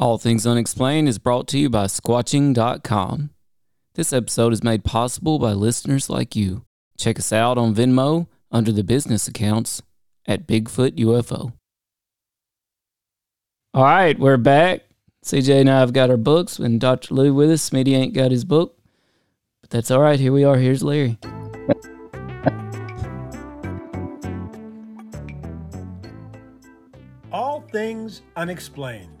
All Things Unexplained is brought to you by Squatching.com. This episode is made possible by listeners like you. Check us out on Venmo under the business accounts at Bigfoot UFO. All right, we're back. CJ and I have got our books, and Dr. Liu with us. Smitty ain't got his book, but that's all right. Here we are. Here's Larry. All Things Unexplained.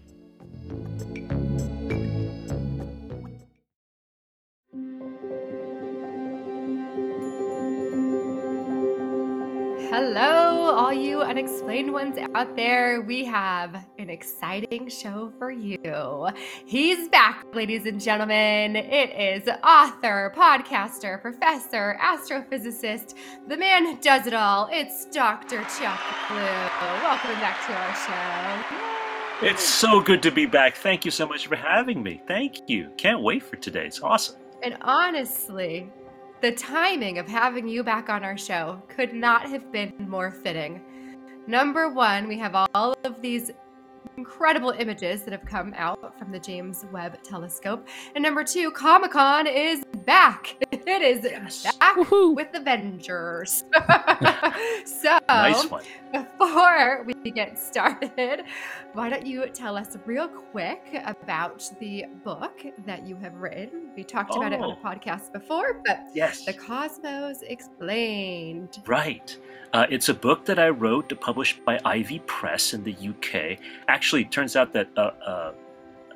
Hello, all you unexplained ones out there. We have an exciting show for you. He's back, ladies and gentlemen. It is author, podcaster, professor, astrophysicist, the man who does it all. It's Dr. Chuck Liu. Welcome back to our show. It's so good to be back. Thank you so much for having me. Thank you. Can't wait for today. It's awesome. And honestly, the timing of having you back on our show could not have been more fitting. Number one, we have all of these incredible images that have come out from the James Webb Telescope. And number two, Comic Con is back. It is Yes. back Woohoo. with Avengers. so, Nice one. before we get started, why don't you tell us real quick about the book that you have written? We talked about it on Oh. the podcast before, but Yes. The Cosmos Explained. Right. Uh, it's a book that I wrote, published by Ivy Press in the UK. Actually, it turns out that uh, uh,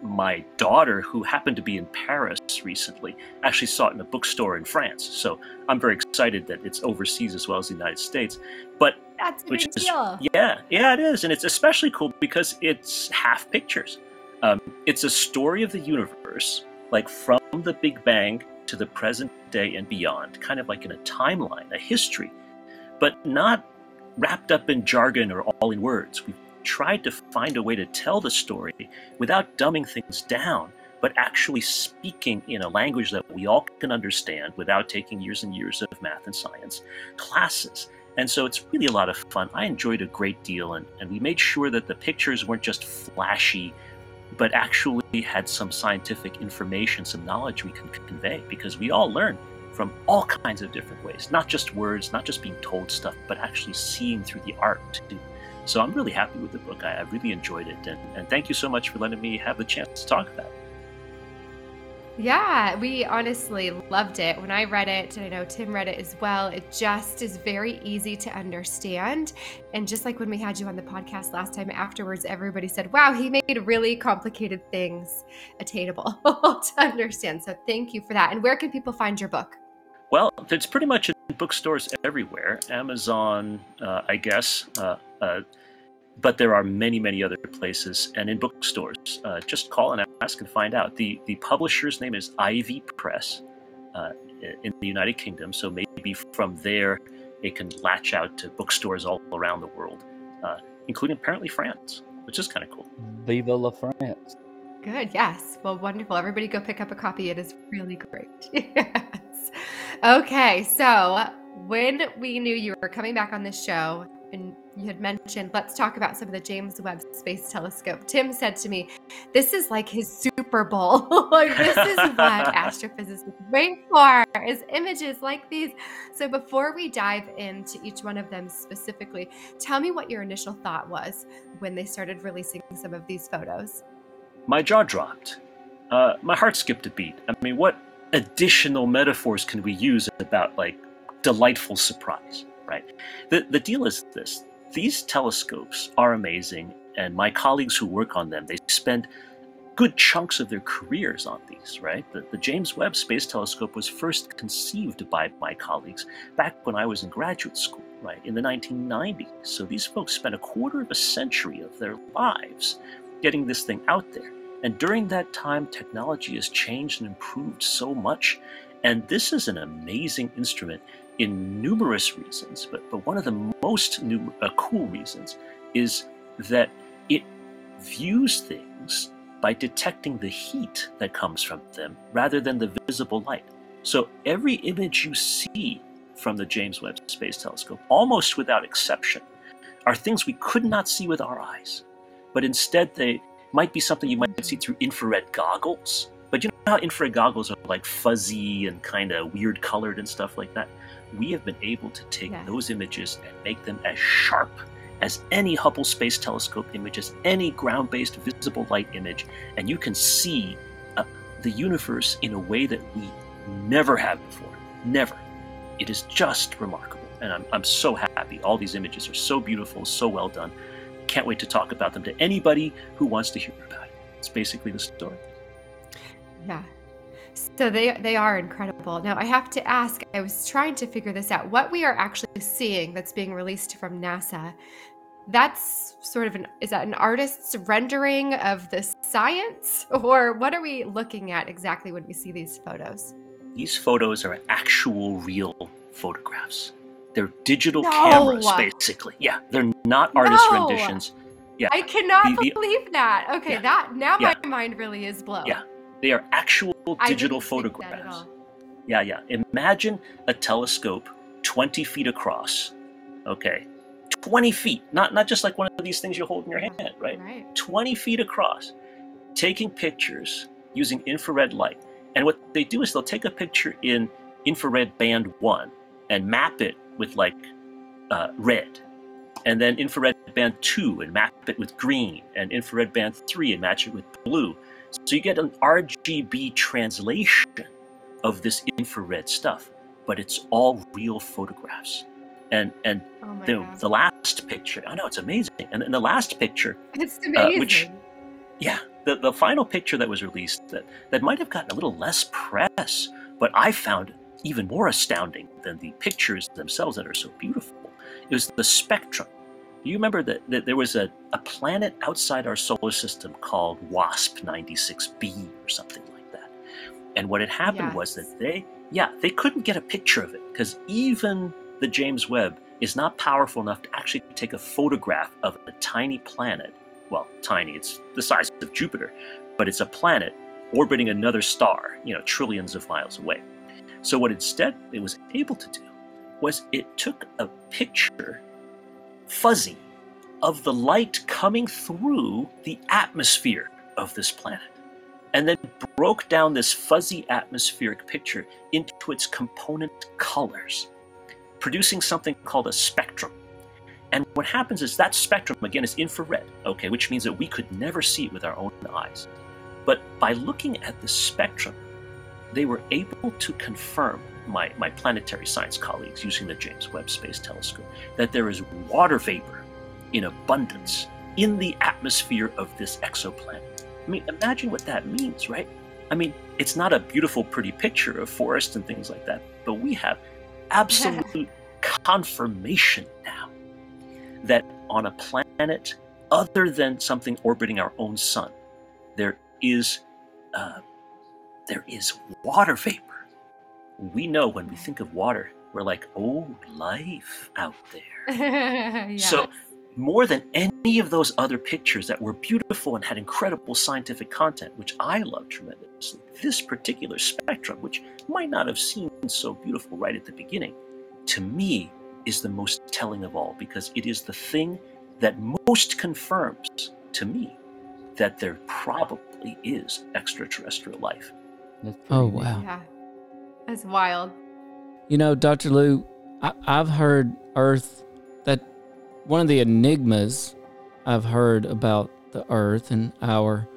my daughter, who happened to be in Paris recently, actually saw it in a bookstore in France. So I'm very excited that it's overseas as well as the United States. But That's a which is deal. yeah, yeah, it is, and it's especially cool because it's half pictures. Um, it's a story of the universe, like from the Big Bang to the present day and beyond, kind of like in a timeline, a history, but not wrapped up in jargon or all in words. We've tried to find a way to tell the story without dumbing things down, but actually speaking in a language that we all can understand without taking years and years of math and science classes. And so it's really a lot of fun. I enjoyed a great deal, and, and we made sure that the pictures weren't just flashy, but actually had some scientific information, some knowledge we can convey, because we all learn from all kinds of different ways, not just words, not just being told stuff, but actually seeing through the art too. So I'm really happy with the book. I, I really enjoyed it, and, and thank you so much for letting me have the chance to talk about it. Yeah, we honestly loved it. When I read it, and I know Tim read it as well, it just is very easy to understand. And just like when we had you on the podcast last time, afterwards, everybody said, wow, he made really complicated things attainable to understand. So thank you for that. And where can people find your book? Well, it's pretty much in bookstores everywhere. Amazon, uh, I guess, uh, uh, but there are many, many other places, and in bookstores. Uh, just call and ask and find out. the The publisher's name is Ivy Press uh, in the United Kingdom, so maybe from there it can latch out to bookstores all around the world, uh, including apparently France, which is kind of cool. Viva la France. Good. Yes. Well, wonderful. Everybody go pick up a copy. It is really great. yes. Okay. So when we knew you were coming back on this show and you had mentioned, let's talk about some of the James Webb Space Telescope. Tim said to me, this is like his Super Bowl. like this is what astrophysicists wait for is images like these. So before we dive into each one of them specifically, tell me what your initial thought was when they started releasing some of these photos. my jaw dropped. Uh, my heart skipped a beat. I mean, what additional metaphors can we use about like delightful surprise, right? The the deal is this: these telescopes are amazing, and my colleagues who work on them they spend good chunks of their careers on these, right? The, the James Webb Space Telescope was first conceived by my colleagues back when I was in graduate school, right, in the 1990s. So these folks spent a quarter of a century of their lives getting this thing out there. And during that time, technology has changed and improved so much. And this is an amazing instrument in numerous reasons, but, but one of the most new, uh, cool reasons is that it views things by detecting the heat that comes from them rather than the visible light. So every image you see from the James Webb Space Telescope, almost without exception, are things we could not see with our eyes. But instead, they might be something you might see through infrared goggles. But you know how infrared goggles are like fuzzy and kind of weird colored and stuff like that? We have been able to take Yeah. those images and make them as sharp as any Hubble Space Telescope image, as any ground based visible light image, and you can see uh, the universe in a way that we never have before. Never. It is just remarkable. And I'm, I'm so happy. All these images are so beautiful, so well done. Can't wait to talk about them to anybody who wants to hear about it. It's basically the story. Yeah. So they they are incredible. Now I have to ask, I was trying to figure this out. What we are actually seeing that's being released from NASA, that's sort of an is that an artist's rendering of the science? Or what are we looking at exactly when we see these photos? These photos are actual, real photographs. They're digital No. cameras, basically. Yeah, they're not artist No. renditions. Yeah, I cannot The- the- believe that. Okay, Yeah. that now Yeah. my mind really is blown. Yeah. They are actual digital didn't think that at photographs. Yeah, yeah. Imagine a telescope 20 feet across. Okay. 20 feet. Not not just like one of these things you hold in your hand, right? Right. 20 feet across, taking pictures using infrared light. And what they do is they'll take a picture in infrared band one and map it with like uh, red. And then infrared band two and map it with green. And infrared band three and match it with blue. So you get an RGB translation of this infrared stuff, but it's all real photographs. And and Oh the, god. the last picture, I know it's amazing. And the last picture, It's uh, which- yeah, the, the final picture that was released that, that might have gotten a little less press, but I found even more astounding than the pictures themselves that are so beautiful. It was the spectrum. Do you remember that, that there was a, a planet outside our solar system called WASP 96b or something like that? And what had happened was that they, yeah, they couldn't get a picture of it because even the James Webb is not powerful enough to actually take a photograph of a tiny planet well, tiny, it's the size of Jupiter, but it's a planet orbiting another star, you know, trillions of miles away. So, what instead it was able to do was it took a picture, fuzzy, of the light coming through the atmosphere of this planet, and then broke down this fuzzy atmospheric picture into its component colors, producing something called a spectrum. And what happens is that spectrum, again, is infrared, okay, which means that we could never see it with our own eyes. But by looking at the spectrum, they were able to confirm, my, my planetary science colleagues using the James Webb Space Telescope, that there is water vapor in abundance in the atmosphere of this exoplanet. I mean, imagine what that means, right? I mean, it's not a beautiful, pretty picture of forest and things like that, but we have absolute confirmation now that on a planet other than something orbiting our own sun, there is uh, there is water vapor. We know when we think of water, we're like, oh, life out there. yes. So more than any of those other pictures that were beautiful and had incredible scientific content, which I love tremendously, this particular spectrum, which might not have seemed so beautiful right at the beginning, to me is the most telling of all because it is the thing that most confirms to me that there probably is extraterrestrial life. Oh, wow. yeah. That's wild. You know, Dr. Liu, I, I've heard Earth that one of the enigmas I've heard about the Earth and our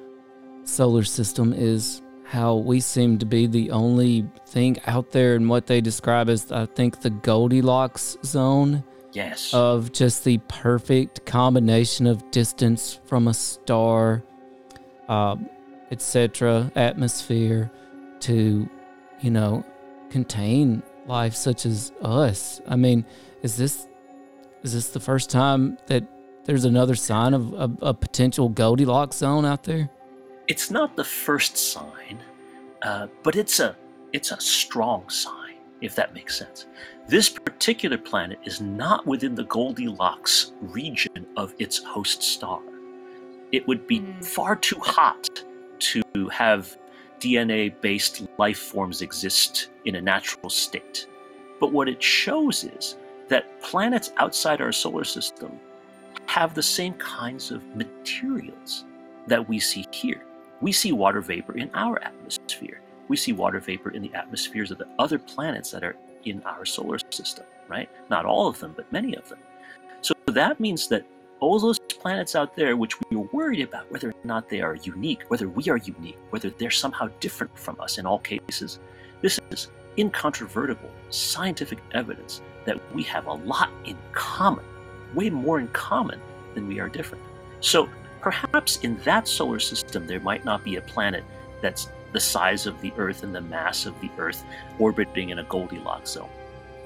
solar system is how we seem to be the only thing out there in what they describe as, I think, the Goldilocks zone Yes. of just the perfect combination of distance from a star, uh, etc., atmosphere to, you know, contain life such as us. I mean, is this is this the first time that there's another sign of a, a potential Goldilocks zone out there? It's not the first sign, uh, but it's a it's a strong sign, if that makes sense. This particular planet is not within the Goldilocks region of its host star. It would be Mm. far too hot to have DNA based life forms exist in a natural state. But what it shows is that planets outside our solar system have the same kinds of materials that we see here. We see water vapor in our atmosphere. We see water vapor in the atmospheres of the other planets that are in our solar system, right? Not all of them, but many of them. So that means that all those planets out there, which we are worried about whether or not they are unique, whether we are unique, whether they're somehow different from us in all cases, this is incontrovertible scientific evidence that we have a lot in common, way more in common than we are different. So perhaps in that solar system, there might not be a planet that's the size of the Earth and the mass of the Earth orbiting in a Goldilocks zone.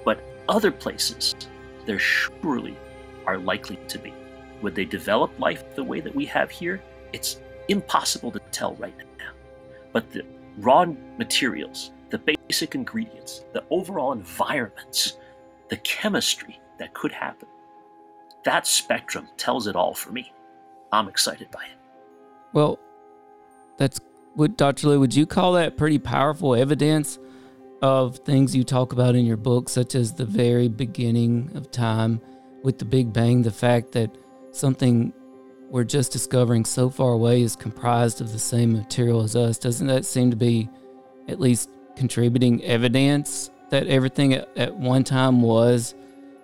But other places, there surely are likely to be. Would they develop life the way that we have here? It's impossible to tell right now. But the raw materials, the basic ingredients, the overall environments, the chemistry that could happen, that spectrum tells it all for me. I'm excited by it. Well, that's would Dr. Liu, would you call that pretty powerful evidence of things you talk about in your book, such as the very beginning of time with the Big Bang, the fact that something we're just discovering so far away is comprised of the same material as us? Doesn't that seem to be at least contributing evidence that everything at, at one time was,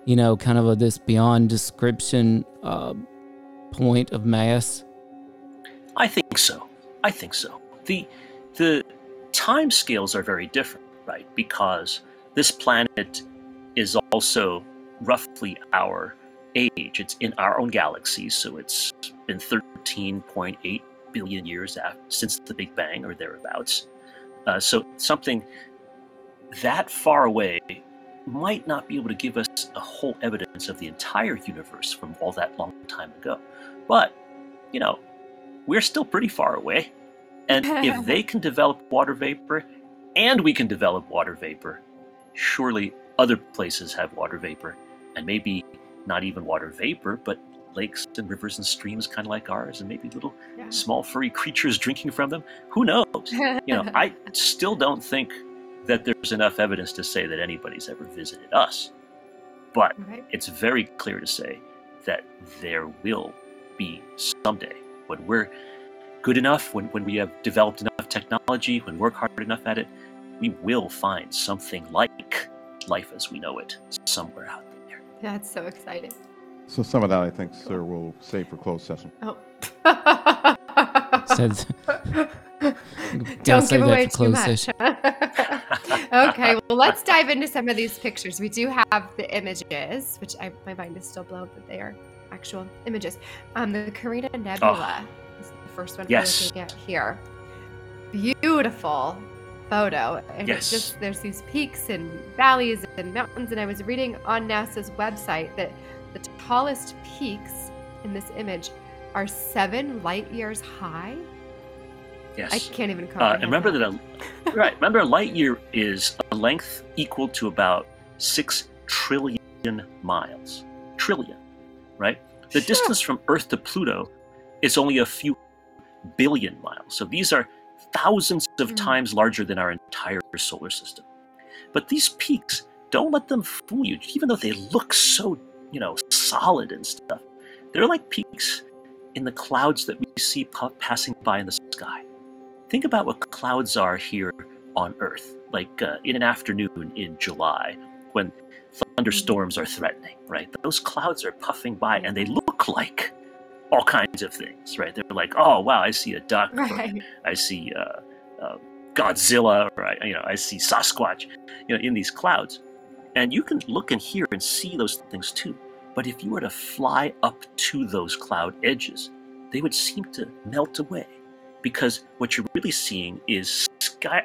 you know, kind of a, this beyond description uh, point of mass? I think so. I think so. The the time scales are very different, right? Because this planet is also roughly our age. It's in our own galaxy, so it's been 13.8 billion years after, since the Big Bang or thereabouts. Uh, so something that far away might not be able to give us a whole evidence of the entire universe from all that long time ago. But, you know, we're still pretty far away. And if they can develop water vapor and we can develop water vapor, surely other places have water vapor. And maybe not even water vapor, but lakes and rivers and streams kind of like ours, and maybe little Yeah. small furry creatures drinking from them. Who knows? You know, I still don't think that there's enough evidence to say that anybody's ever visited us. But Right. it's very clear to say that there will be someday when we're good enough, when, when we have developed enough technology, when we work hard enough at it, we will find something like life as we know it somewhere out there. That's so exciting. So some of that, I think, sir, we'll save for closed session. Oh. Said- Don't give away too much. okay, well, let's dive into some of these pictures. We do have the images, which I, my mind is still blown that they are actual images. Um, the Carina Nebula is the first one Yes. we're looking at here. Beautiful photo, and Yes. it's just there's these peaks and valleys and mountains. And I was reading on NASA's website that the tallest peaks in this image are seven light years high. Yes. I can't even Uh, comprehend. and remember that a right. Remember, a light year is a length equal to about six trillion miles. Trillion, right? The Sure. distance from Earth to Pluto is only a few billion miles. So these are thousands of Mm. times larger than our entire solar system. But these peaks, don't let them fool you. Even though they look so, you know, solid and stuff, they're like peaks in the clouds that we see pa- passing by in the sky. Think about what clouds are here on Earth, like uh, in an afternoon in July when thunderstorms are threatening, right? Those clouds are puffing by and they look like all kinds of things, right? They're like, oh, wow, I see a duck, Right. I see uh, uh, Godzilla, or I, you know, I see Sasquatch, you know, in these clouds. And you can look and hear and see those things too. But if you were to fly up to those cloud edges, they would seem to melt away because what you're really seeing is sky,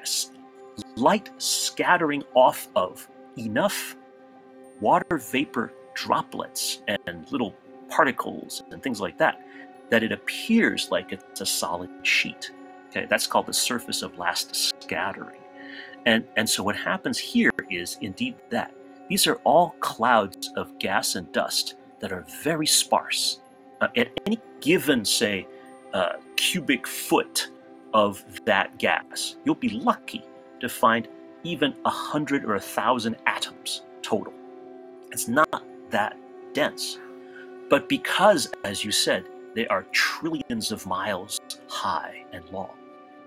light scattering off of enough water vapor droplets and little particles and things like that that it appears like it's a solid sheet. Okay, that's called the surface of last scattering. And, and so what happens here is indeed that. These are all clouds of gas and dust that are very sparse. Uh, at any given, say, uh, cubic foot of that gas, you'll be lucky to find even a hundred or a thousand atoms total. It's not that dense. But because, as you said, they are trillions of miles high and long,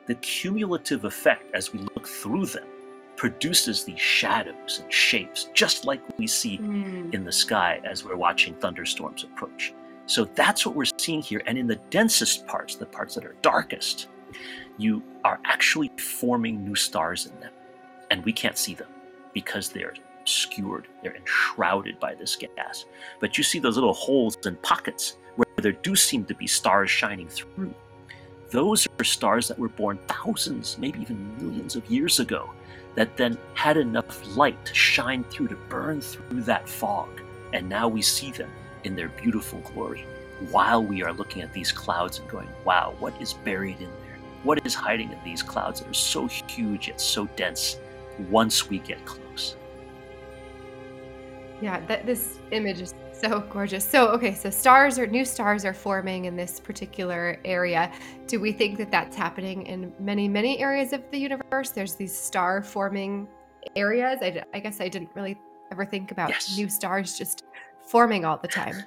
the cumulative effect as we look through them produces these shadows and shapes, just like we see Mm. in the sky as we're watching thunderstorms approach. So that's what we're seeing here. And in the densest parts, the parts that are darkest, you are actually forming new stars in them. And we can't see them because they're obscured, they're enshrouded by this gas. But you see those little holes and pockets where there do seem to be stars shining through. Those are stars that were born thousands, maybe even millions of years ago, that then had enough light to shine through to burn through that fog. And now we see them in their beautiful glory while we are looking at these clouds and going, wow, what is buried in there? What is hiding in these clouds that are so huge yet so dense once we get close? Yeah, that this image is so gorgeous. So, okay, so stars or new stars are forming in this particular area. Do we think that that's happening in many, many areas of the universe? There's these star forming areas. I guess I didn't really ever think about Yes. new stars just forming all the time.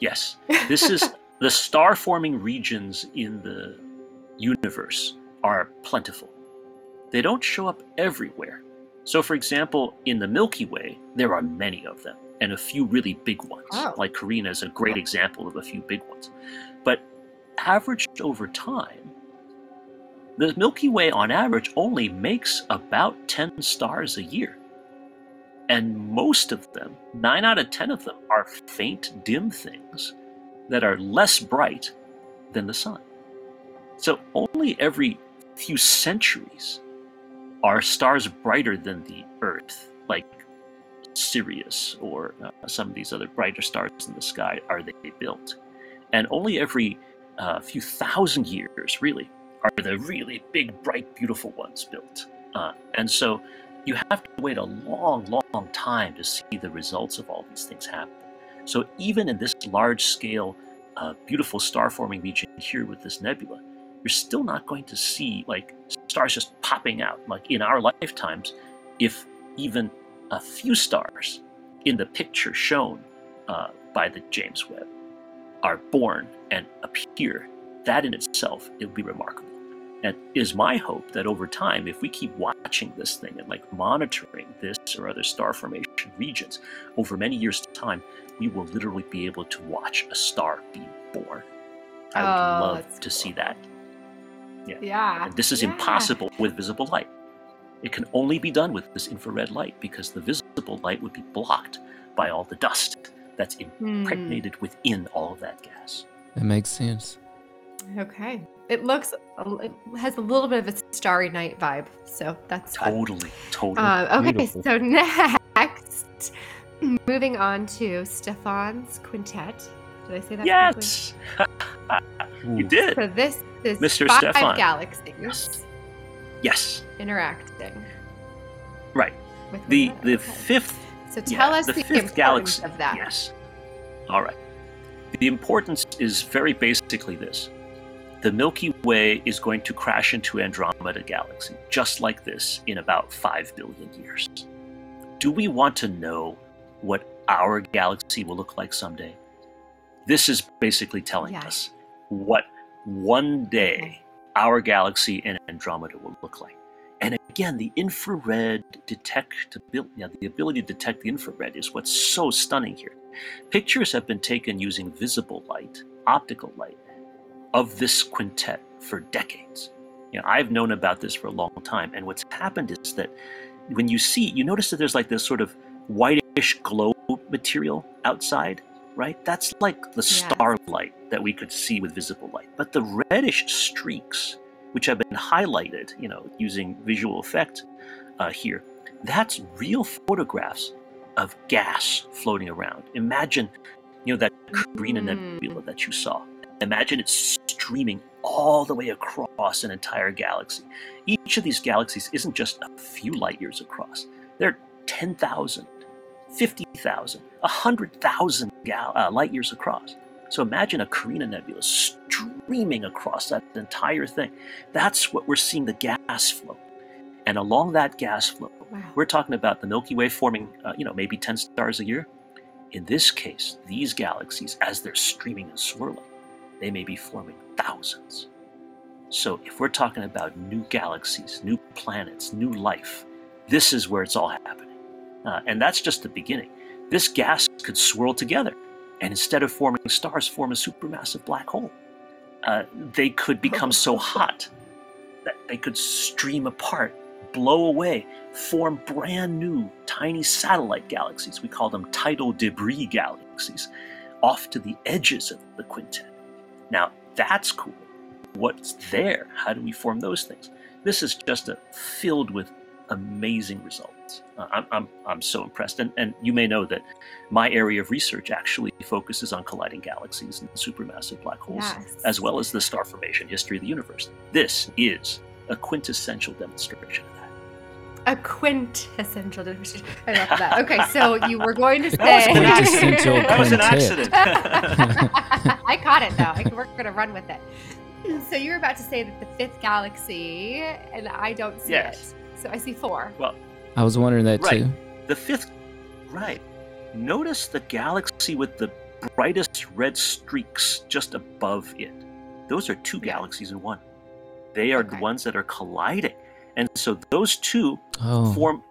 Yes, this is the star forming regions in the universe are plentiful. They don't show up everywhere. So, for example, in the Milky Way, there are many of them, and a few really big ones. Oh. Like Carina is a great example of a few big ones. But averaged over time, the Milky Way on average only makes about 10 stars a year. And most of them, 9 out of 10 of them, are faint, dim things that are less bright than the sun. So only every few centuries are stars brighter than the Earth, like Sirius or uh, some of these other brighter stars in the sky, are they built. And only every uh, few thousand years, really, are the really big, bright, beautiful ones built. Uh, and so you have to wait a long, long time to see the results of all these things happen. So even in this large scale, uh, beautiful star forming region here with this nebula, you're still not going to see like stars just popping out. Like in our lifetimes, if even a few stars in the picture shown uh, by the James Webb are born and appear, that in itself it would be remarkable. And it is my hope that over time, if we keep watching this thing and like monitoring this or other star formation regions over many years' of time, we will literally be able to watch a star be born. I would Oh, love to see that. Yeah. And this is yeah. impossible with visible light. It can only be done with this infrared light because the visible light would be blocked by all the dust that's impregnated within all of that gas. That makes sense. Okay. It looks, it has a little bit of a starry night vibe. So that's fun. Totally, totally. Uh, okay, Beautiful. so next, moving on to Stephan's quintet. Did I say that yes, you did. So this Mr. five Stephan. galaxies Yes. Yes, interacting right. with The the. Okay. fifth So yeah, tell us the the, fifth galaxy. of that. Yes. All right. The importance is very basically this. The Milky Way is going to crash into Andromeda galaxy just like this in about 5 billion years. Do we want to know what our galaxy will look like someday? This is basically telling Yeah. us what one day our galaxy and Andromeda will look like. And again, the infrared detectability, yeah, the ability to detect the infrared is what's so stunning here. Pictures have been taken using visible light, optical light, of this quintet for decades. You know, I've known about this for a long time, and what's happened is that when you see, you notice that there's like this sort of whitish glow material outside, right? That's like the Yes. starlight that we could see with visible light. But the reddish streaks, which have been highlighted, you know, using visual effect uh, here, that's real photographs of gas floating around. Imagine, you know, that Carina Mm. Nebula that you saw. Imagine it streaming all the way across an entire galaxy. Each of these galaxies isn't just a few light years across, they're 10,000, 50,000, 100,000 gal- uh, light years across. So imagine a Carina Nebula streaming across that entire thing. That's what we're seeing the gas flow. And along that gas flow, Wow. we're talking about the Milky Way forming, uh, you know, maybe 10 stars a year. In this case, these galaxies, as they're streaming and swirling, they may be forming thousands. So if we're talking about new galaxies, new planets, new life, this is where it's all happening. Uh, and that's just the beginning. This gas could swirl together, and instead of forming stars, form a supermassive black hole. Uh, they could become so hot that they could stream apart, blow away, form brand new tiny satellite galaxies. We call them tidal debris galaxies, off to the edges of the quintet. Now, that's cool. What's there? How do we form those things? This is just a, filled with amazing results. Uh, I'm, I'm, I'm so impressed. And, and you may know that my area of research actually focuses on colliding galaxies and supermassive black holes, Yes. as well as the star formation history of the universe. This is a quintessential demonstration of that. A quintessential demonstration. I love that. Okay, so you were going to That was say quintessential That was an accident. I caught it though. I- We're gonna run with it. So you were about to say that the fifth galaxy, and I don't see Yes. it. So I see four. Well, I was wondering that Right. too. The fifth, right. Notice the galaxy with the brightest red streaks just above it. Those are two galaxies in one. They are Okay. the ones that are colliding. And so those two Oh, form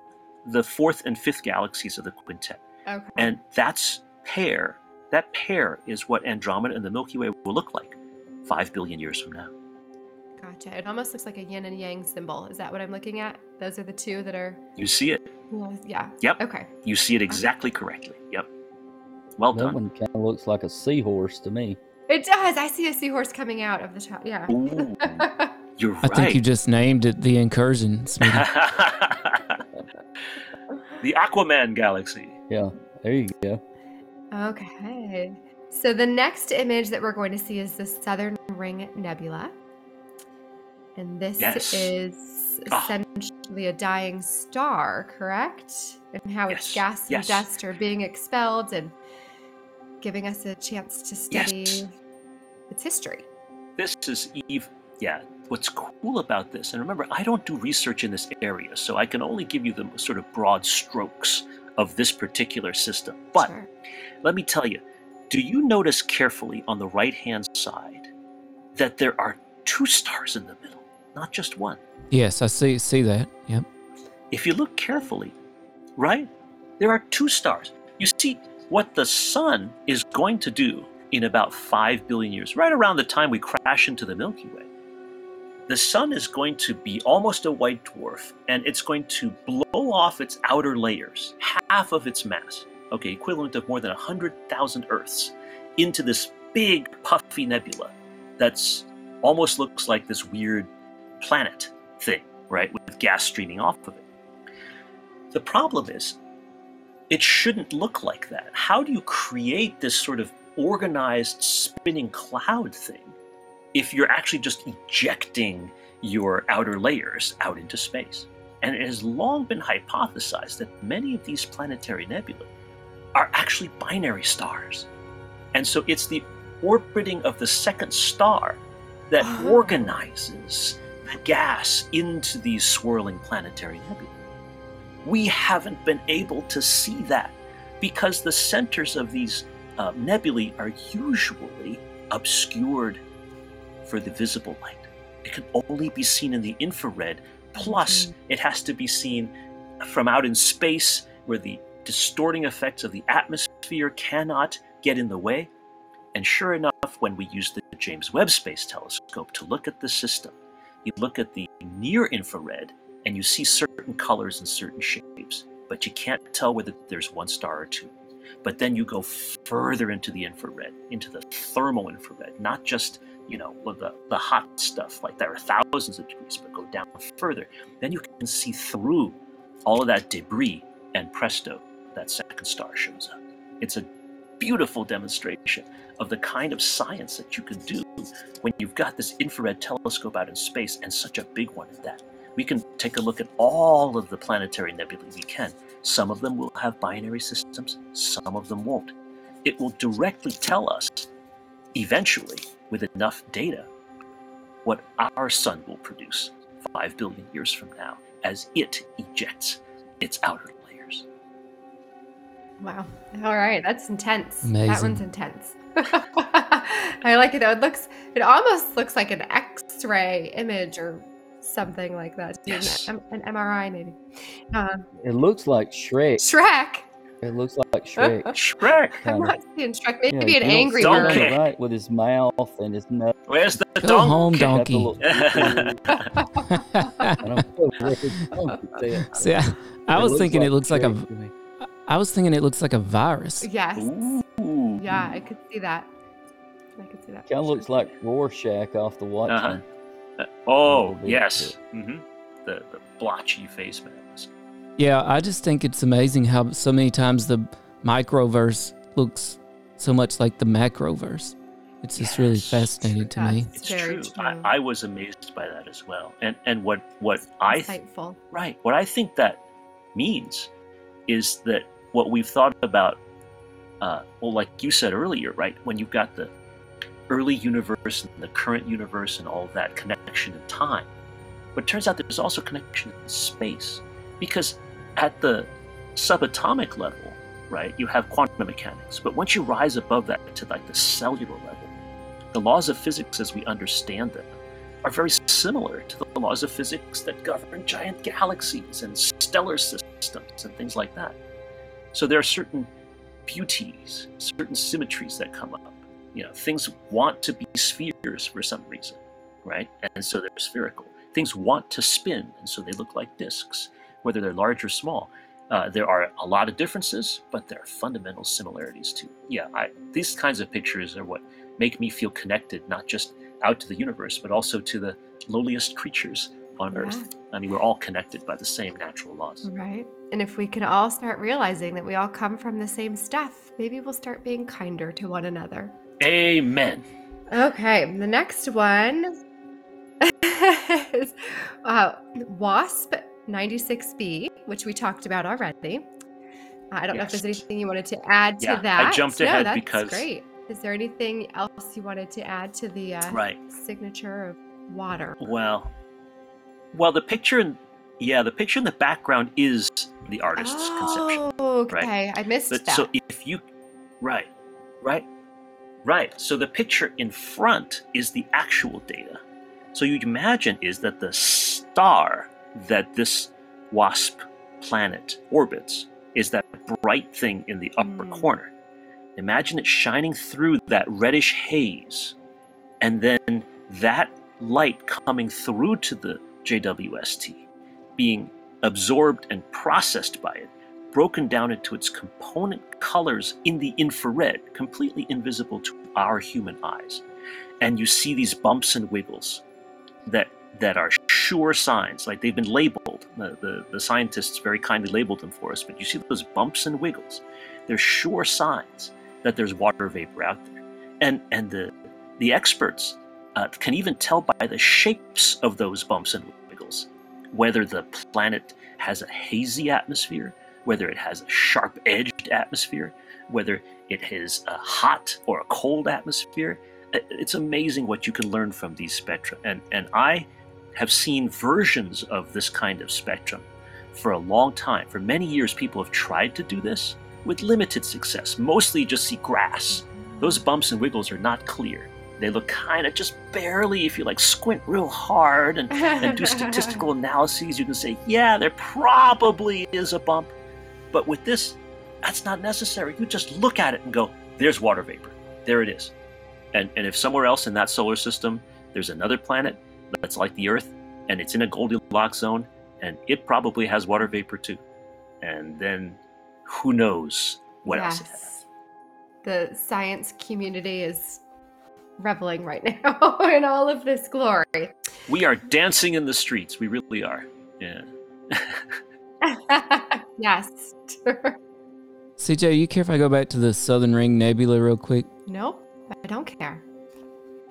the fourth and fifth galaxies of the quintet. Okay. And that's pair, that pair is what Andromeda and the Milky Way will look like five billion years from now. Gotcha. It almost looks like a yin and yang symbol. Is that what I'm looking at? Those are the two that are. You see it. Yeah. Yep. Okay. You see it exactly correctly. Yep. Well That done. one kind of looks like a seahorse to me. It does. I see a seahorse coming out of the top. Yeah. Ooh, you're right. I think you just named it the incursion. The Aquaman galaxy. Yeah, there you go. Okay. So the next image that we're going to see is the Southern Ring Nebula. And this Yes. is Ah. essentially a dying star, correct? And how its Yes, gas and yes. dust are being expelled and giving us a chance to study its history. This is Eve. Yeah. What's cool about this, and remember, I don't do research in this area, so I can only give you the sort of broad strokes of this particular system. But Sure. let me tell you, do you notice carefully on the right hand side that there are two stars in the middle, not just one? yes, I see see that. Yep. if you look carefully, right, there are two stars. You see, what the sun is going to do in about 5 billion years, right around the time we crash into the Milky Way, the sun is going to be almost a white dwarf and it's going to blow off its outer layers, half of its mass, okay, equivalent of more than 100,000 Earths, into this big puffy nebula that's almost looks like this weird planet thing, right, with gas streaming off of it. The problem is, it shouldn't look like that. How do you create this sort of organized spinning cloud thing if you're actually just ejecting your outer layers out into space? And it has long been hypothesized that many of these planetary nebulae are actually binary stars. And so it's the orbiting of the second star that Oh. organizes the gas into these swirling planetary nebulae. We haven't been able to see that because the centers of these uh, nebulae are usually obscured for the visible light. It can only be seen in the infrared, plus, Mhm. it has to be seen from out in space where the distorting effects of the atmosphere cannot get in the way. And sure enough, when we use the James Webb Space Telescope to look at the system, you look at the near infrared and you see certain colors and certain shapes, but you can't tell whether there's one star or two. But then you go further into the infrared, into the thermal infrared, not just you know the, the hot stuff like there are thousands of degrees, but go down further. Then you can see through all of that debris, and presto, that second star shows up. It's a beautiful demonstration of the kind of science that you can do when you've got this infrared telescope out in space and such a big one at that. We can take a look at all of the planetary nebulae we can. Some of them will have binary systems, some of them won't. It will directly tell us, eventually, with enough data, what our sun will produce 5 billion years from now as it ejects its outer layers. Wow. All right, that's intense. That one's intense. I like it though. It looks it almost looks like an X-ray image or something like that. Yes. An, an MRI maybe. Um, It looks like Shrek. Shrek. It looks like Shrek. Shrek! I'm not seeing Shrek. Yeah, Maybe an angry Donkey. bird. Right, with his mouth and his nose. Where's the Go donkey? home, donkey. little- I don't know where his donkey. See, I, I was looks thinking it looks like a. Shrek to me. I was thinking it looks like a virus. Yes. Ooh. Yeah, I could see that. I could see that. Kind of looks like Rorschach off the Watchmen. Uh-huh. Uh, oh, Little bit, yes. hmm The, the blotchy face mask. Yeah, I just think it's amazing how so many times the microverse looks so much like the macroverse. It's just really fascinating to me. It's true. true. I, I was amazed by that as well. And and what what I th- Insightful. right what I think that means is that what we've thought about, uh, well, like you said earlier, right? When you've got the early universe and the current universe and all that connection in time, but turns out there's also connection in space because at the subatomic level, right, you have quantum mechanics. But once you rise above that to like the cellular level, the laws of physics as we understand them are very similar to the laws of physics that govern giant galaxies and stellar systems and things like that. So there are certain beauties, certain symmetries that come up. You know, things want to be spheres for some reason, right? And so they're spherical. Things want to spin, and so they look like disks, whether they're large or small. Uh, there are a lot of differences, but there are fundamental similarities too. Yeah, I, these kinds of pictures are what make me feel connected, not just out to the universe, but also to the lowliest creatures on Yeah. Earth. I mean, we're all connected by the same natural laws. Right. And if we can all start realizing that we all come from the same stuff, maybe we'll start being kinder to one another. Amen. Okay, the next one is uh, WASP 96B, which we talked about already. Uh, I don't know if there's anything you wanted to add to that. Yeah, I that. jumped no, ahead that's because- great. Is there anything else you wanted to add to the uh, Right. signature of water? Well, well, the picture in yeah, the picture in the background is the artist's conception. Oh, okay. I missed But that. so if you right, right, right. So the picture in front is the actual data. So you'd imagine is that the star that this WASP planet orbits is that bright thing in the upper Mm. corner. Imagine it shining through that reddish haze, and then that light coming through to the JWST, being absorbed and processed by it, broken down into its component colors in the infrared, completely invisible to our human eyes. And you see these bumps and wiggles that that are sure signs, like they've been labeled. The, the, the scientists very kindly labeled them for us, but you see those bumps and wiggles. They're sure signs that there's water vapor out there. And and the the experts uh, can even tell by the shapes of those bumps and wiggles whether the planet has a hazy atmosphere, whether it has a sharp edged atmosphere, whether it has a hot or a cold atmosphere. It's amazing what you can learn from these spectra. And, and I have seen versions of this kind of spectrum for a long time. For many years, people have tried to do this with limited success. Mostly just see grass. Those bumps and wiggles are not clear. They look kind of just barely, if you like squint real hard and, and do statistical analyses, you can say, yeah, there probably is a bump. But with this, that's not necessary. You just look at it and go, there's water vapor. There it is. And, and if somewhere else in that solar system there's another planet that's like the Earth and it's in a Goldilocks zone and it probably has water vapor too. And then who knows what else it has. yes. The science community is reveling right now in all of this glory. We are dancing in the streets. We really are. Yeah. yes. CJ, you care if I go back to the Southern Ring Nebula real quick? nope. I don't care.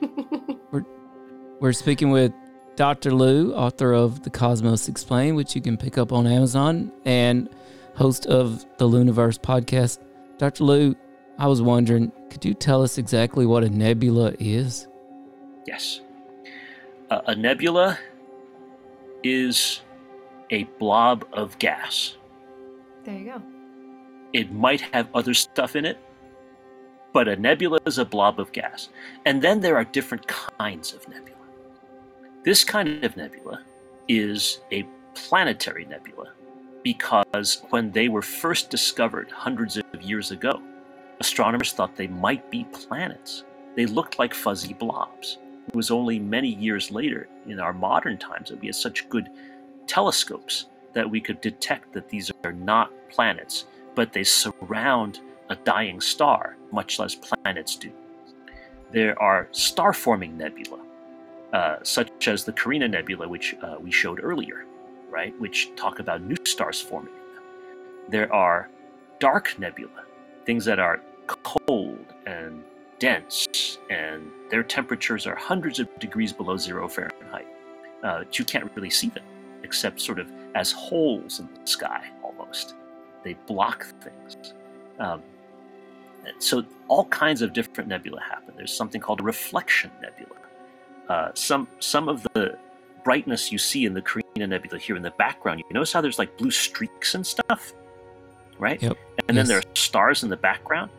We're speaking with Dr. Liu, author of The Cosmos Explained, which you can pick up on Amazon, and host of the LIUniverse podcast. Dr. Liu, I was wondering, could you tell us exactly what a nebula is? Yes. Uh, a nebula is a blob of gas. There you go. It might have other stuff in it, but a nebula is a blob of gas. And then there are different kinds of nebula. This kind of nebula is a planetary nebula because when they were first discovered hundreds of years ago, astronomers thought they might be planets. They looked like fuzzy blobs. It was only many years later, in our modern times, that we had such good telescopes that we could detect that these are not planets, but they surround a dying star, much less planets do. There are star forming nebula, uh, such as the Carina Nebula, which uh, we showed earlier, right, which talk about new stars forming. There are dark nebula, things that are cold and dense, and their temperatures are hundreds of degrees below zero Fahrenheit. Uh, you can't really see them, except sort of as holes in the sky almost. They block things. Um, so all kinds of different nebula happen. There's something called a reflection nebula. Uh, some some of the brightness you see in the Carina Nebula here in the background, you notice how there's like blue streaks and stuff, right? Yep. And then there are stars in the background,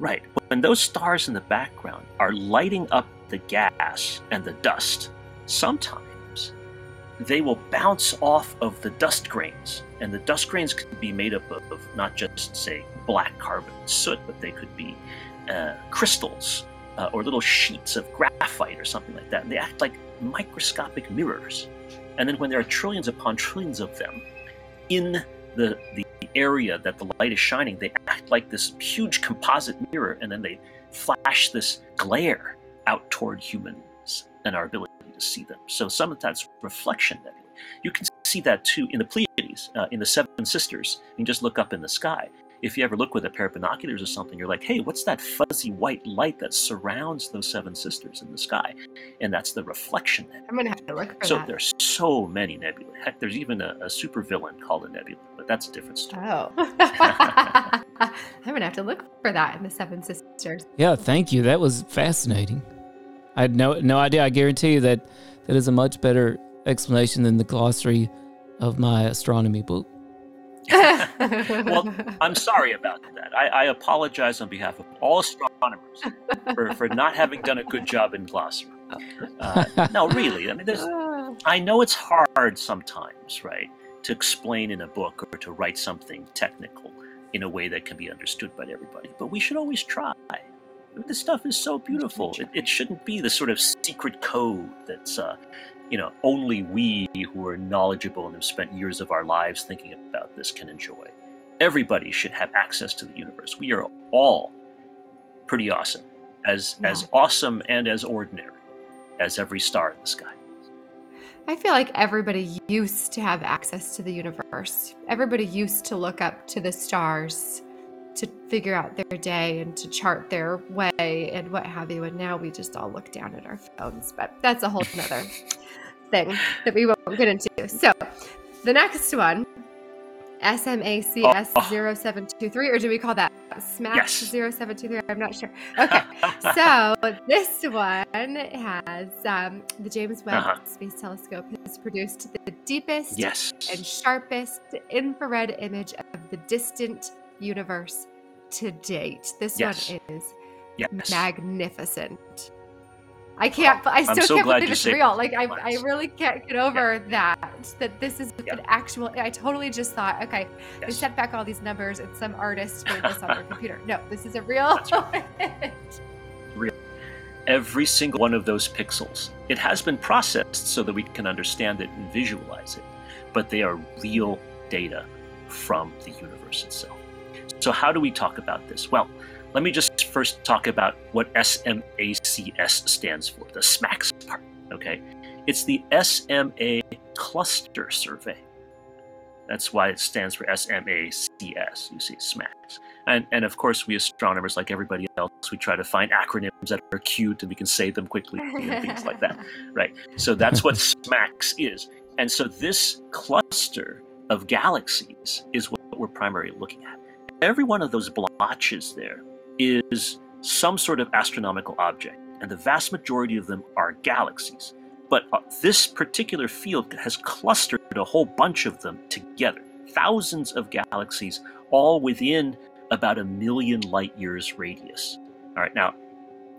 right? When those stars in the background are lighting up the gas and the dust, sometimes they will bounce off of the dust grains, and the dust grains could be made up of, not just say black carbon soot, but they could be uh, crystals uh, or little sheets of graphite or something like that. And they act like microscopic mirrors. And then when there are trillions upon trillions of them in the, the area that the light is shining, they act like this huge composite mirror, and then they flash this glare out toward humans and our ability to see them. So some of that's reflection nebula. You can see that too in the Pleiades, uh, in the Seven Sisters. You can just look up in the sky if you ever look with a pair of binoculars or something, you're like, hey, what's that fuzzy white light that surrounds those seven sisters in the sky? And that's the reflection nebula. I'm gonna have to look for So that. there's so many nebulae. Heck, there's even a, a super villain called a nebula, that's a different story. Oh. I'm gonna have to look for that in the Seven Sisters. Yeah, thank you. That was fascinating. I had no no idea. I guarantee you that that is a much better explanation than the glossary of my astronomy book. well, I'm sorry about that. I, I apologize on behalf of all astronomers for, for not having done a good job in glossary. Uh, no, really. I mean, there's, I know it's hard sometimes, right, to explain in a book or to write something technical in a way that can be understood by everybody, but we should always try. This stuff is so beautiful. It, it shouldn't be the sort of secret code that's, uh, you know, only we who are knowledgeable and have spent years of our lives thinking about this can enjoy. Everybody should have access to the universe. We are all pretty awesome, as as awesome and as ordinary as every star in the sky. I feel like everybody used to have access to the universe. Everybody used to look up to the stars to figure out their day and to chart their way and what have you. And now we just all look down at our phones. But that's a whole nother thing that we won't get into. So the next one, SMACS 0723, or do we call that SMAC Yes. 0723? I'm not sure. Okay. so this one has um, the James Webb Uh-huh. Space Telescope has produced the deepest Yes. and sharpest infrared image of the distant universe to date. This Yes. one is Yes. magnificent. I can't. I still so can't believe it's real. Like I, I really can't get over that. That this is Yeah. an actual. I totally just thought, okay, they Yes. sent back all these numbers, and some artist made this on their computer. No, this is a real. That's every single one of those pixels. It has been processed so that we can understand it and visualize it, but they are real data from the universe itself. So, how do we talk about this? Well, let me just first talk about what SMACS stands for, the SMACS part. Okay, it's the SMA Cluster Survey. That's why it stands for SMACS. You see, SMACS. And, and of course, we astronomers, like everybody else, we try to find acronyms that are cute and we can say them quickly, know, things like that, right? So that's what SMACS is. And so this cluster of galaxies is what we're primarily looking at. Every one of those blotches there is some sort of astronomical object, and the vast majority of them are galaxies. But uh, this particular field has clustered a whole bunch of them together. Thousands of galaxies, all within about a million light years radius. All right, now,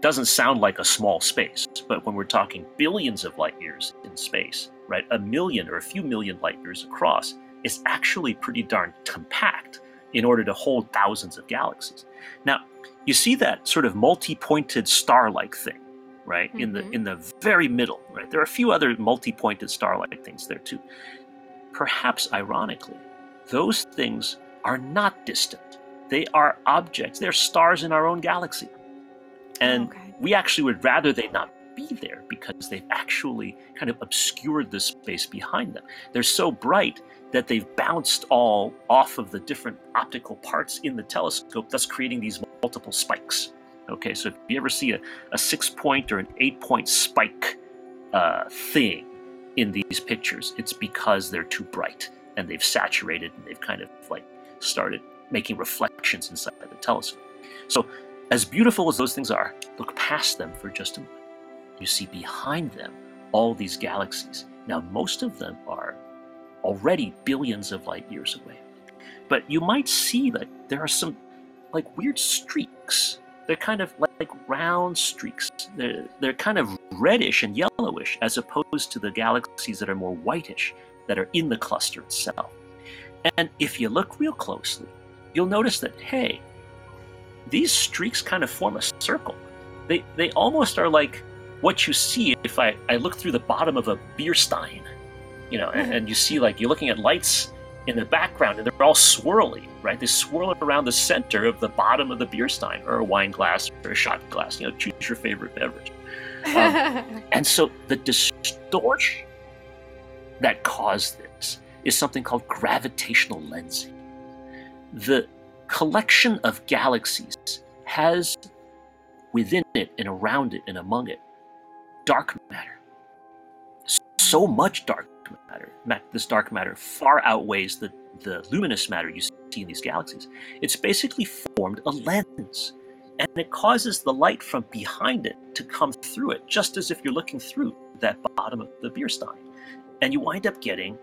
doesn't sound like a small space, but when we're talking billions of light years in space, right, a million or a few million light years across is actually pretty darn compact in order to hold thousands of galaxies. Now, you see that sort of multi-pointed star-like thing, right? In the Mhm. in the very middle, right? There are a few other multi-pointed star-like things there too. Perhaps ironically, those things are not distant. They are objects. They're stars in our own galaxy. And okay. we actually would rather they not be there because they've actually kind of obscured the space behind them. They're so bright that they've bounced all off of the different optical parts in the telescope, thus creating these multiple spikes. Okay, so if you ever see a, a six point or an eight point spike uh, thing in these pictures, it's because they're too bright and they've saturated and they've kind of like started making reflections inside the telescope. So, as beautiful as those things are, look past them for just a moment. You see behind them all these galaxies. Now, most of them are already billions of light years away. But you might see that there are some like weird streaks. They're kind of like, like round streaks. They're, they're kind of reddish and yellowish as opposed to the galaxies that are more whitish that are in the cluster itself. And if you look real closely, you'll notice that, hey, these streaks kind of form a circle. They, they almost are like what you see if I, I look through the bottom of a beer stein, you know, and, and you see like you're looking at lights in the background and they're all swirly, right? They swirl around the center of the bottom of the beer stein or a wine glass or a shot glass, you know, choose your favorite beverage. Um, And so the distortion that caused this is something called gravitational lensing. The collection of galaxies has within it and around it and among it dark matter. So much dark matter. This dark matter far outweighs the, the luminous matter you see in these galaxies. It's basically formed a lens and it causes the light from behind it to come through it, just as if you're looking through that bottom of the beer stein, and you wind up getting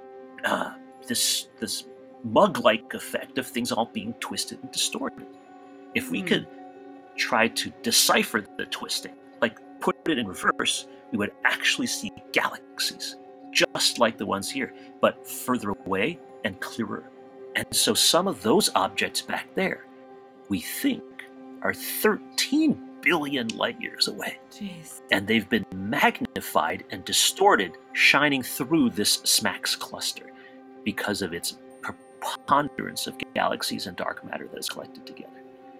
uh, this this mug-like effect of things all being twisted and distorted. If we Hmm. could try to decipher the twisting, like put it in reverse, we would actually see galaxies, just like the ones here, but further away and clearer. And so some of those objects back there, we think are 13 billion light years away. Jeez. And they've been magnified and distorted, shining through this SMACS cluster because of its preponderance of galaxies and dark matter that is collected together.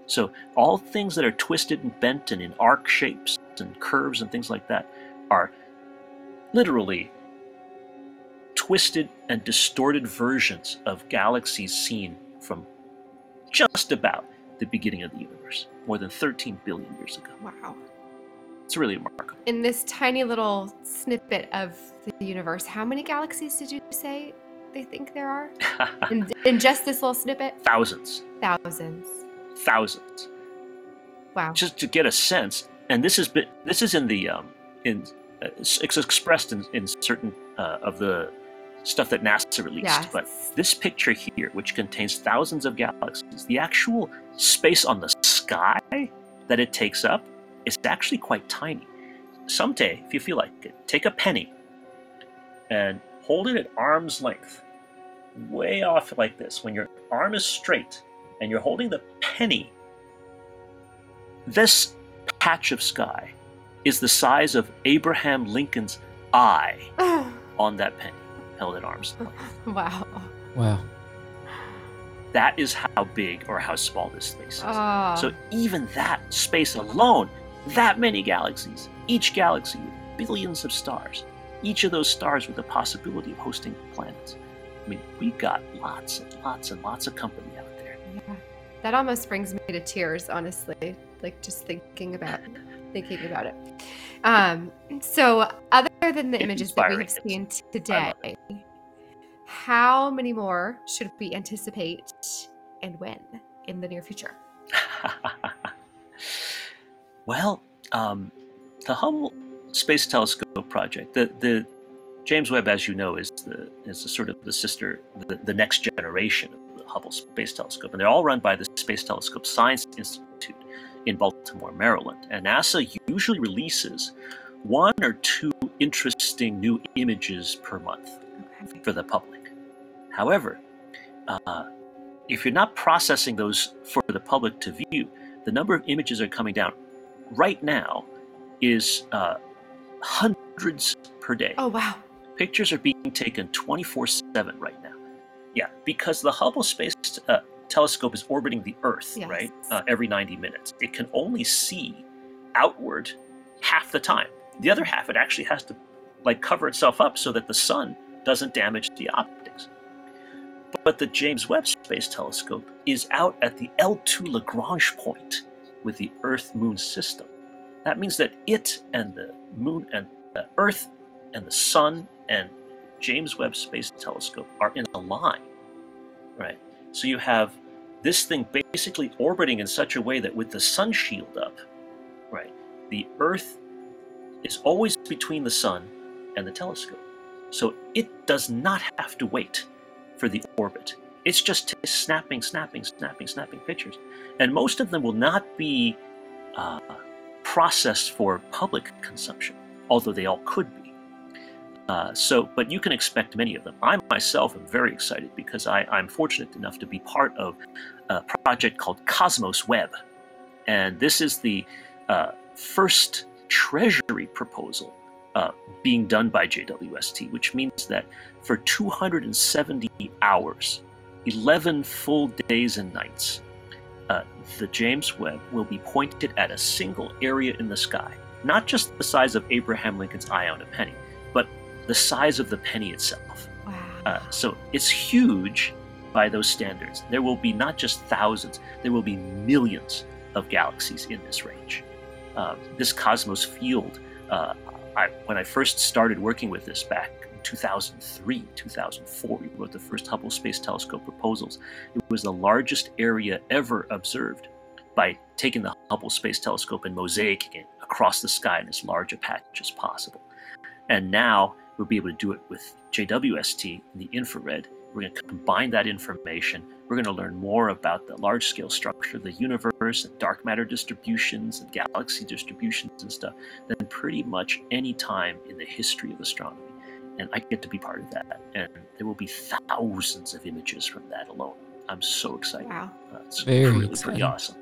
So, all things that are twisted and bent and in arc shapes and curves and things like that are literally twisted and distorted versions of galaxies seen from just about the beginning of the universe, more than 13 billion years ago. Wow. It's really remarkable. In this tiny little snippet of the universe, how many galaxies did you say they think there are? In, in just this little snippet? thousands, Thousands. thousands. Wow. Just to get a sense, and this is been, this is in the um, in uh, it's expressed in, in certain uh, of the stuff that NASA released. Yes. But this picture here, which contains thousands of galaxies, the actual space on the sky that it takes up is actually quite tiny. Someday, if you feel like it, take a penny and hold it at arm's length, way off like this. When your arm is straight and you're holding the penny, this patch of sky is the size of Abraham Lincoln's eye on that penny held at arm's length. wow. Wow. That is how big or how small this space is. Oh. So even that space alone, that many galaxies, each galaxy with billions of stars, each of those stars with the possibility of hosting planets. I mean, we got lots and lots and lots of company out there. Yeah. That almost brings me to tears, honestly. Like just thinking about thinking about it. Um, so other than the images that we have seen today, how many more should we anticipate and when in the near future? well, um, the Hubble Space Telescope project, the, the James Webb, as you know, is the is the sort of the sister, the, the next generation of the Hubble Space Telescope, and they're all run by the Space Telescope Science Institute in Baltimore, Maryland. And NASA usually releases one or two interesting new images per month Okay. for the public. However, uh, if you're not processing those for the public to view, the number of images that are coming down right now is uh, hundreds per day. Oh wow. Pictures are being taken 24 7 right now. Yeah, because the Hubble Space uh, Telescope is orbiting the Earth, Yes. right? Uh, every 90 minutes. It can only see outward half the time. The other half, it actually has to like cover itself up so that the sun doesn't damage the optics. But the James Webb Space Telescope is out at the L2 Lagrange point with the Earth Moon system. That means that it and the moon and the Earth and the sun and James Webb Space Telescope are in a line, right? So you have this thing basically orbiting in such a way that with the sun shield up, right, the Earth is always between the sun and the telescope. So it does not have to wait for the orbit. It's just snapping, snapping, snapping, snapping pictures. And most of them will not be uh, processed for public consumption, although they all could be. Uh, so, but you can expect many of them. I myself am very excited because I, I'm fortunate enough to be part of a project called Cosmos Web. And this is the uh, first Treasury proposal uh, being done by JWST, which means that for 270 hours, 11 full days and nights, uh, the James Webb will be pointed at a single area in the sky, not just the size of Abraham Lincoln's eye on a penny, the size of the penny itself. Wow. Uh, so it's huge by those standards. There will be not just thousands, there will be millions of galaxies in this range. Um, this cosmos field, uh, I, when I first started working with this back in 2003, 2004, we wrote the first Hubble Space Telescope proposals. It was the largest area ever observed by taking the Hubble Space Telescope and mosaicing it across the sky in as large a patch as possible. And now we'll be able to do it with JWST in the infrared. We're going to combine that information. We're going to learn more about the large scale structure of the universe and dark matter distributions and galaxy distributions and stuff than pretty much any time in the history of astronomy. And I get to be part of that. And there will be thousands of images from that alone. I'm so excited. Wow. Uh, it's Very really exciting. pretty awesome.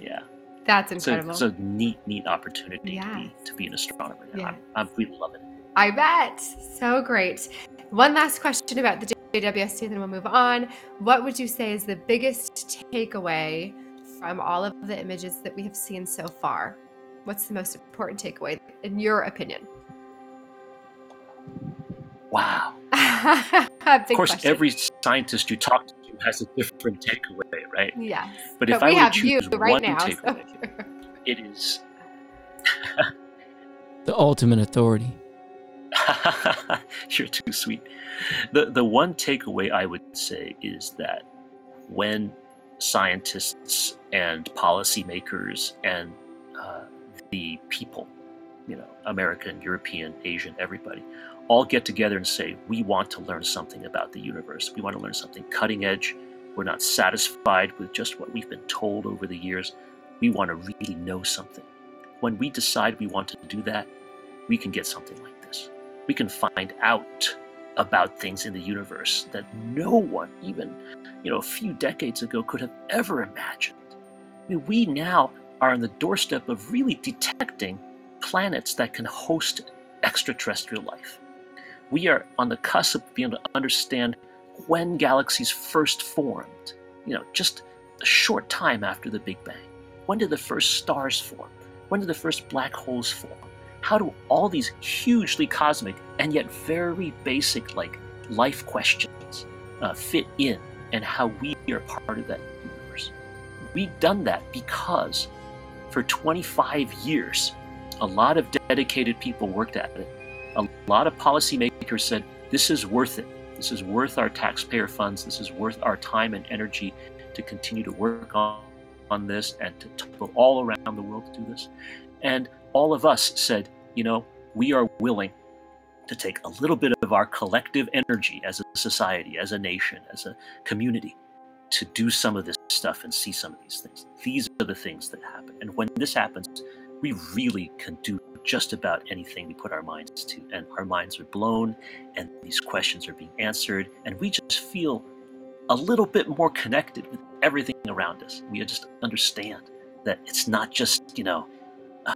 Yeah. That's It's a, incredible. it's a neat, neat opportunity to, be, to be an astronomer. And Yeah. I'm, I'm really loving it. I bet. So great. One last question about the JWST, and then we'll move on. What would you say is the biggest takeaway from all of the images that we have seen so far? What's the most important takeaway, in your opinion? Wow. Of course, question. every scientist you talk to has a different takeaway, right? yes. But if I we were to have you choose right one now. so- takeaway, it is The ultimate authority. You're too sweet. The the one takeaway I would say is that when scientists and policymakers and uh, the people, you know, American, European, Asian, everybody, all get together and say, we want to learn something about the universe. We want to learn something cutting edge. We're not satisfied with just what we've been told over the years. We want to really know something. When we decide we want to do that, we can get something like this. We can find out about things in the universe that no one, even you know, a few decades ago, could have ever imagined. I mean, we now are on the doorstep of really detecting planets that can host extraterrestrial life. We are on the cusp of being able to understand when galaxies first formed, you know, just a short time after the Big Bang. When did the first stars form? When did the first black holes form? How do all these hugely cosmic and yet very basic like life questions uh, fit in and how we are part of that universe. We've done that because for 25 years, a lot of dedicated people worked at it. A lot of policymakers said, this is worth it. This is worth our taxpayer funds. This is worth our time and energy to continue to work on, on this and to, to go all around the world to do this. And all of us said, you know, we are willing to take a little bit of our collective energy as a society, as a nation, as a community to do some of this stuff and see some of these things. These are the things that happen. And when this happens, we really can do just about anything we put our minds to. And our minds are blown, and these questions are being answered, and we just feel a little bit more connected with everything around us. We just understand that it's not just, you know, uh,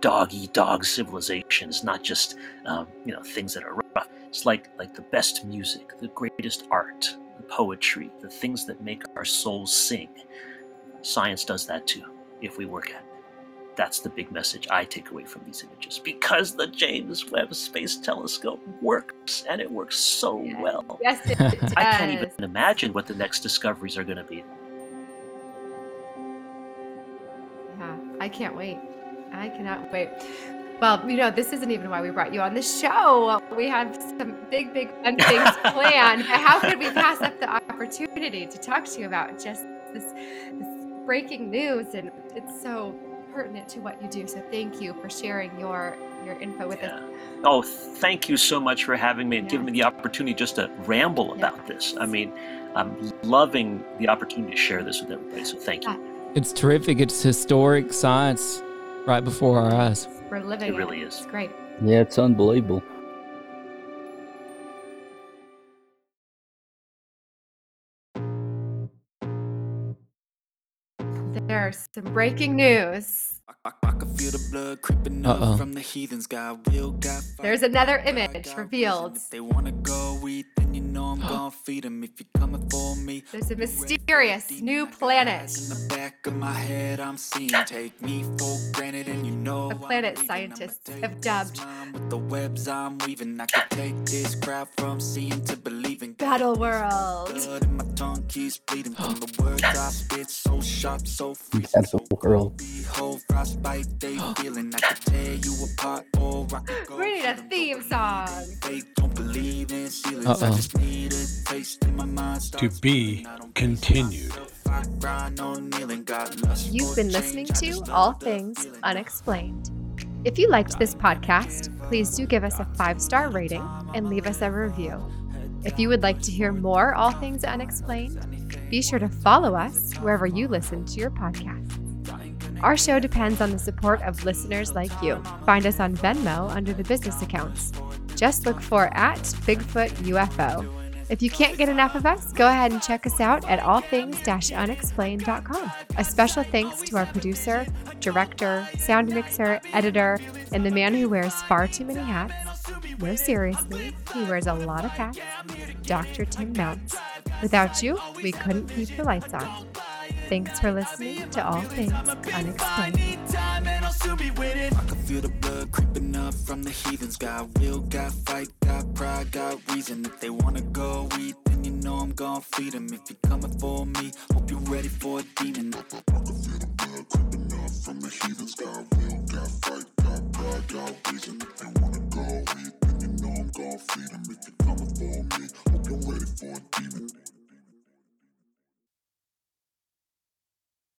dog eat dog civilization. It's not just, um, you know, things that are rough. It's like like the best music, the greatest art, the poetry, the things that make our souls sing. Science does that too, if we work at it. That's the big message I take away from these images. Because the James Webb Space Telescope works, and it works so well. Yes, it does. I can't even imagine what the next discoveries are going to be. Yeah, I can't wait. I cannot wait. Well, you know, this isn't even why we brought you on the show. We have some big, big fun things planned. But how could we pass up the opportunity to talk to you about just this, this breaking news? And it's so pertinent to what you do. So thank you for sharing your your info with us. Oh, thank you so much for having me and giving me the opportunity just to ramble about this. I mean, I'm loving the opportunity to share this with everybody. So thank you. It's terrific. It's historic science right before our eyes. We're living It really is. It's great. Yeah, it's unbelievable. There's some breaking news. Uh-oh. from the heathens got will got There's another image revealed. If they wanna go eat, then you know I'm gonna. If you're coming for me, There's a mysterious new planet. in the back of my head, I'm seeing. Take me for granted, and you know A planet scientists have dubbed with the webs I'm weaving, I could take this crowd from seeing to believing. Battle World. Blood in my tongue keeps bleeding from the words I spit, so sharp, so free. Battle World. Behold, frostbite, they feeling. I tear you apart, or I could go. We need a theme song. They don't believe in ceilings. I Uh-oh. just need a taste in my mind. To starts be continued. I grind on kneeling, got lust You've been listening to All Things Unexplained. If you liked this podcast, please do give us a five star rating and leave us a review. If you would like to hear more All Things Unexplained, be sure to follow us wherever you listen to your podcasts. Our show depends on the support of listeners like you. Find us on Venmo under the business accounts. Just look for at Bigfoot UFO. If you can't get enough of us, go ahead and check us out at allthings-unexplained.com. A special thanks to our producer, director, sound mixer, editor, and the man who wears far too many hats. No, seriously, he wears a lot of hats. Dr. Tim Mounts. Without you, we couldn't keep the lights on. Thanks for listening to All Things Unexplained. I can feel the blood creeping up from the heathens. Got will, got fight, got pride, got reason. If they wanna go eat, then you know I'm feed. If you're coming for me, hope you're ready for a demon. I can feel the blood creeping up from the heathens. Got will, got fight, got pride, got reason. If wanna go. And you know I'm gone, feed him if you're coming for me. Hope you're ready for a demon.